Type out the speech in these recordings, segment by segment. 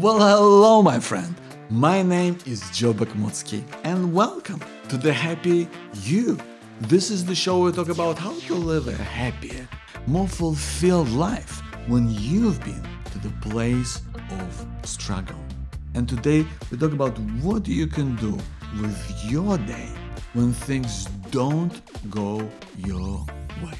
Well, hello, my friend. My name is Joe Bakhmutsky, and welcome to the Happy You. This is the show where we talk about how to live a happier, more fulfilled life when you've been to the place of struggle. And today we talk about what you can do with your day when things don't go your way.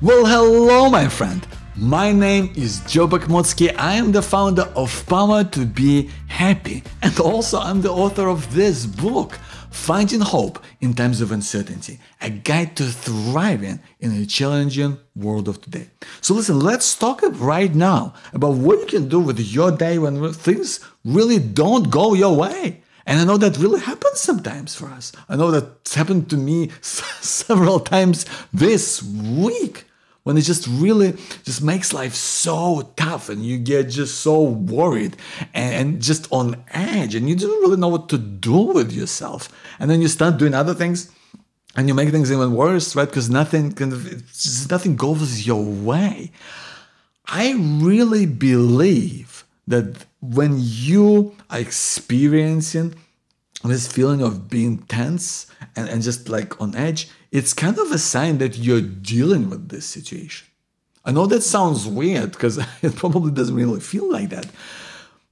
Well, hello, my friend. My name is Joe Bakhmutsky. I am the founder of Power to Be Happy, and also I'm the author of this book, Finding Hope in Times of Uncertainty, a guide to thriving in a challenging world of today. So, listen, let's talk right now about what you can do with your day when things really don't go your way. And I know that really happens sometimes for us. I know that's happened to me several times this week when it just really just makes life so tough and you get just so worried and, just on edge and you don't really know what to do with yourself. And then you start doing other things and you make things even worse right? Because nothing kind of just nothing goes your way. I really believe that when you are experiencing this feeling of being tense and, and just like on edge, it's kind of a sign that you're dealing with this situation. I know that sounds weird because it probably doesn't really feel like that.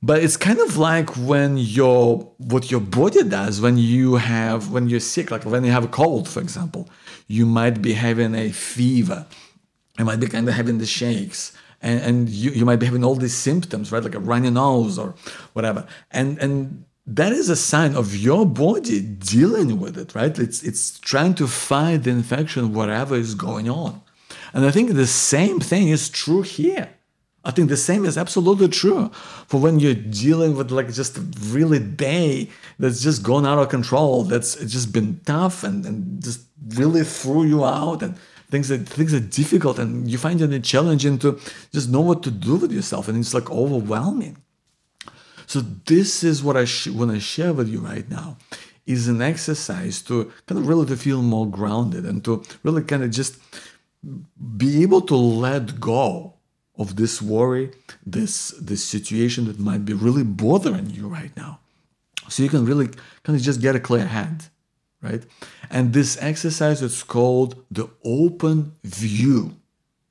But it's kind of like when your what your body does when you have when you're sick, like when you have a cold, for example, you might be having a fever, you might be kind of having the shakes, and, and you, you might be having all these symptoms, right? Like a runny nose or whatever. And and that is a sign of your body dealing with it, right? It's it's trying to fight the infection, whatever is going on. And I think the same thing is true here. I think the same is absolutely true for when you're dealing with like just a really day that's just gone out of control, that's just been tough and, and just really threw you out and things that things are difficult and you find it challenging to just know what to do with yourself and it's like overwhelming. So this is what I want to share with you right now is an exercise to kind of really to feel more grounded and to really kind of just be able to let go of this worry, this this situation that might be really bothering you right now. So you can really kind of just get a clear head, right? And this exercise is called the open view,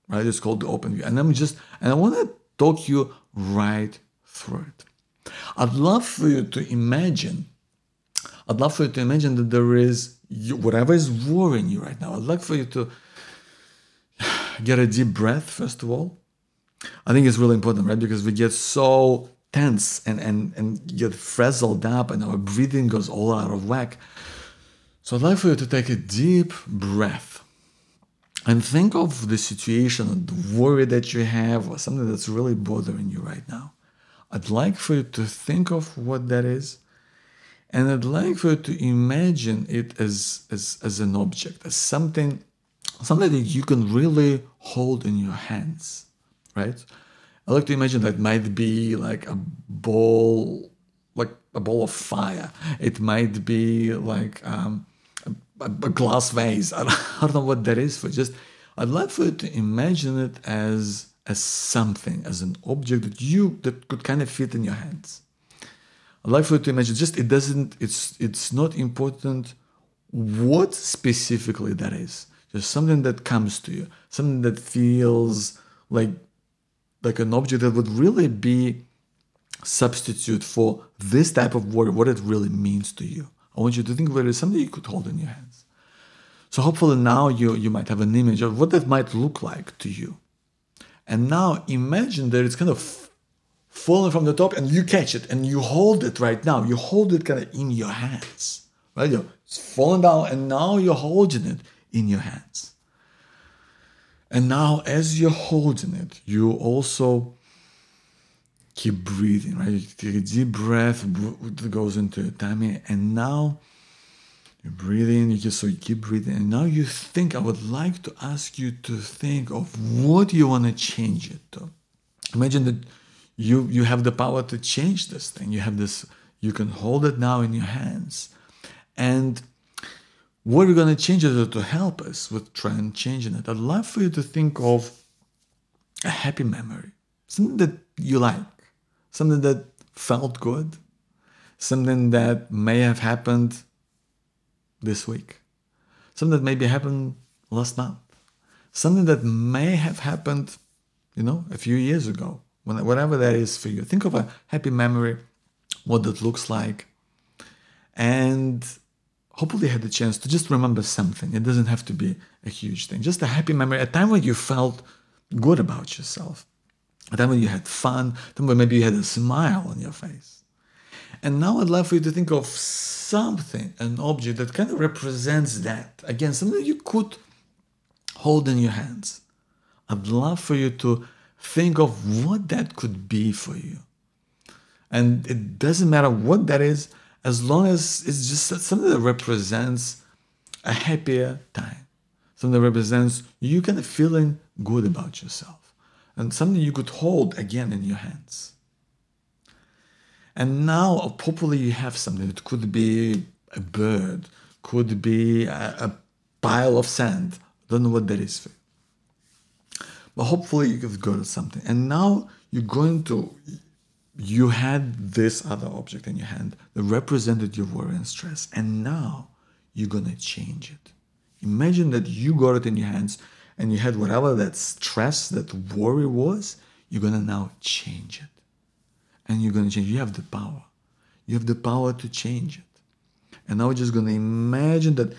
right? It's called the open view. And I'm just and I want to talk you right through it. I'd love for you to imagine, I'd love for you to imagine that there is whatever is worrying you right now. I'd like for you to get a deep breath, first of all. I think it's really important, right? Because we get so tense and, and, and get frazzled up and our breathing goes all out of whack. So I'd like for you to take a deep breath and think of the situation, or the worry that you have, or something that's really bothering you right now. I'd like for you to think of what that is. And I'd like for you to imagine it as, as, as an object, as something, something that you can really hold in your hands, right? I like to imagine that might be like a ball, like a ball of fire. It might be like um, a, a, glass vase. I don't, I don't know what that is for. Just I'd like for you to imagine it as as something, as an object that you that could kind of fit in your hands. I'd like for you to imagine just it doesn't it's it's not important what specifically that is. Just something that comes to you, something that feels like like an object that would really be substitute for this type of word, what it really means to you. I want you to think of it as something you could hold in your hands. So hopefully now you you might have an image of what that might look like to you. And now imagine that it's kind of falling from the top and you catch it and you hold it right now. You hold it kind of in your hands, right? It's falling down and now you're holding it in your hands. And now, as you're holding it, you also keep breathing, right? You take a deep breath that goes into your tummy, and now you breathe in, you just so you keep breathing, and now you think. I would like to ask you to think of what you want to change it to. Imagine that you you have the power to change this thing. You have this. You can hold it now in your hands, and what we're going to change it to help us with trying changing it. I'd love for you to think of a happy memory, something that you like, something that felt good, something that may have happened this week, something that maybe happened last month, something that may have happened, you know, a few years ago, whatever that is for you. Think of a happy memory, what that looks like, and hopefully had the chance to just remember something. It doesn't have to be a huge thing, just a happy memory, a time when you felt good about yourself, a time when you had fun, a time when maybe you had a smile on your face. And now I'd love for you to think of something, an object that kind of represents that. Again, something you could hold in your hands. I'd love for you to think of what that could be for you. And it doesn't matter what that is, as long as it's just something that represents a happier time, something that represents you kind of feeling good about yourself, and something you could hold again in your hands. And now, uh, hopefully, you have something. It could be a bird, could be a, a pile of sand. Don't know what that is for you. But hopefully, you've got something. And now you're going to you had this other object in your hand that represented your worry and stress, and now you're gonna change it. Imagine that you got it in your hands and you had whatever that stress, that worry was, you're gonna now change it. And you're gonna change. You have the power. You have the power to change it. And now we're just gonna imagine that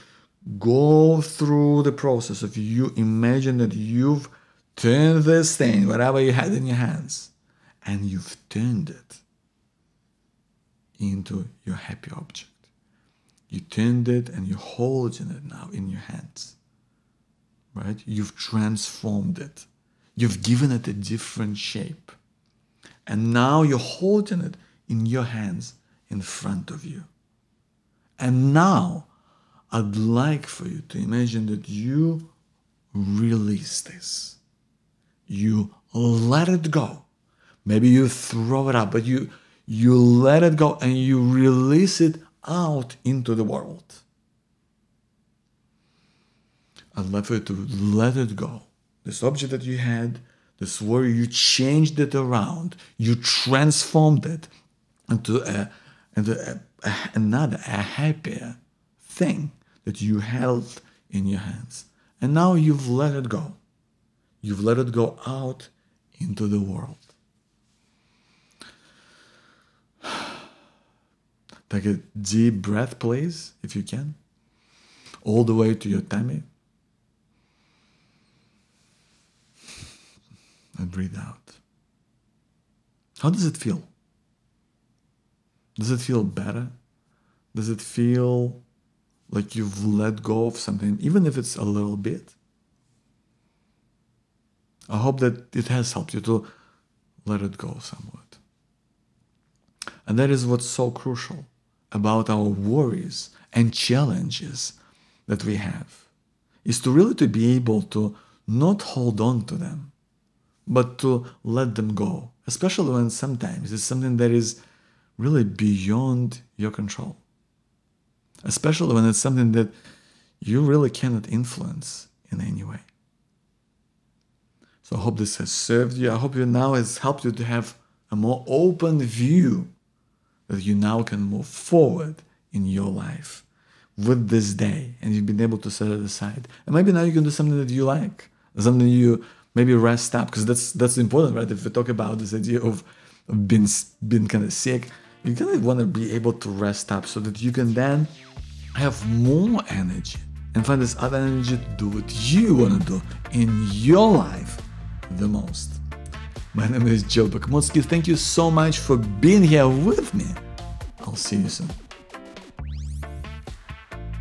go through the process of you imagine that you've turned this thing, whatever you had in your hands, and you've turned it into your happy object. You turned it and you're holding it now in your hands. Right? You've transformed it. You've given it a different shape. And now you're holding it in your hands in front of you. And now I'd like for you to imagine that you release this. You let it go Maybe you throw it up, but you you let it go and you release it out into the world. I'd love for you to let it go. This object that you had, this worry, you changed it around, you transformed it into a, into a, a, another, a happier thing that you held in your hands. And now you've let it go. You've let it go out into the world. Take a deep breath, please, if you can, all the way to your tummy. And breathe out. How does it feel? Does it feel better? Does it feel like you've let go of something, even if it's a little bit? I hope that it has helped you to let it go somewhat. And that is what's so crucial about our worries and challenges that we have is to really to be able to not hold on to them but to let them go especially when sometimes it's something that is really beyond your control. Especially when it's something that you really cannot influence in any way. So i hope this has served you. I hope you now has helped you to have a more open view that you now can move forward in your life with this day and you've been able to set it aside. And maybe now you can do something that you like, something you maybe rest up because that's that's important, right? If we talk about this idea of, of being being kind of sick, you kind of want to be able to rest up so that you can then have more energy and find this other energy to do what you want to do in your life the most. My name is Joe Bakhmutsky. Thank you so much for being here with me. I'll see you soon.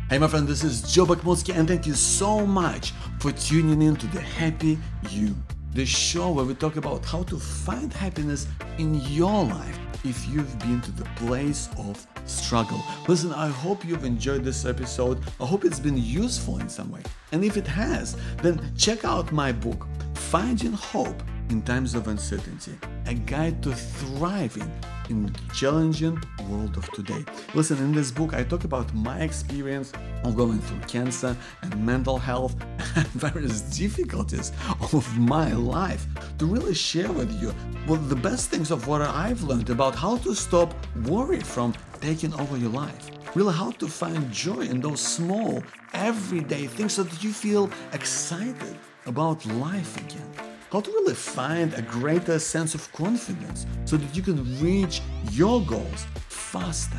Hey, my friend, this is Joe Bakhmutsky, and thank you so much for tuning in to the Happy You, the show where we talk about how to find happiness in your life if you've been to the place of struggle. Listen, I hope you've enjoyed this episode. I hope it's been useful in some way. And if it has, then check out my book, Finding Hope in times of uncertainty, a guide to thriving in challenging world of today. Listen, in this book, I talk about my experience of going through cancer and mental health and various difficulties of my life to really share with you what the best things of what I've learned about how to stop worry from taking over your life. Really, how to find joy in those small, everyday things so that you feel excited about life again. How to really find a greater sense of confidence so that you can reach your goals faster.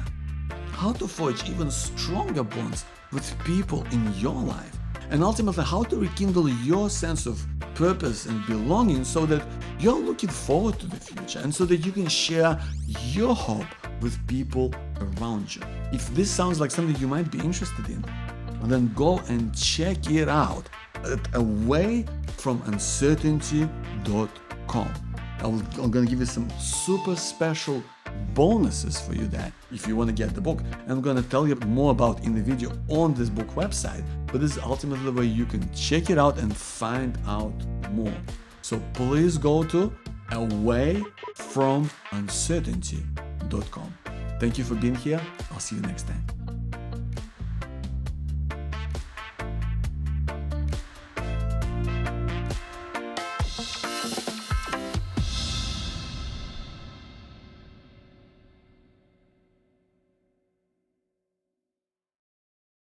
How to forge even stronger bonds with people in your life. And ultimately, how to rekindle your sense of purpose and belonging so that you're looking forward to the future and so that you can share your hope with people around you. If this sounds like something you might be interested in, then go and check it out at awayfromuncertainty.com. I'm gonna give you some super special bonuses for you there if you want to get the book. I'm gonna tell you more about in the video on this book website, but this is ultimately where you can check it out and find out more. So please go to awayfromuncertainty.com. Thank you for being here. I'll see you next time.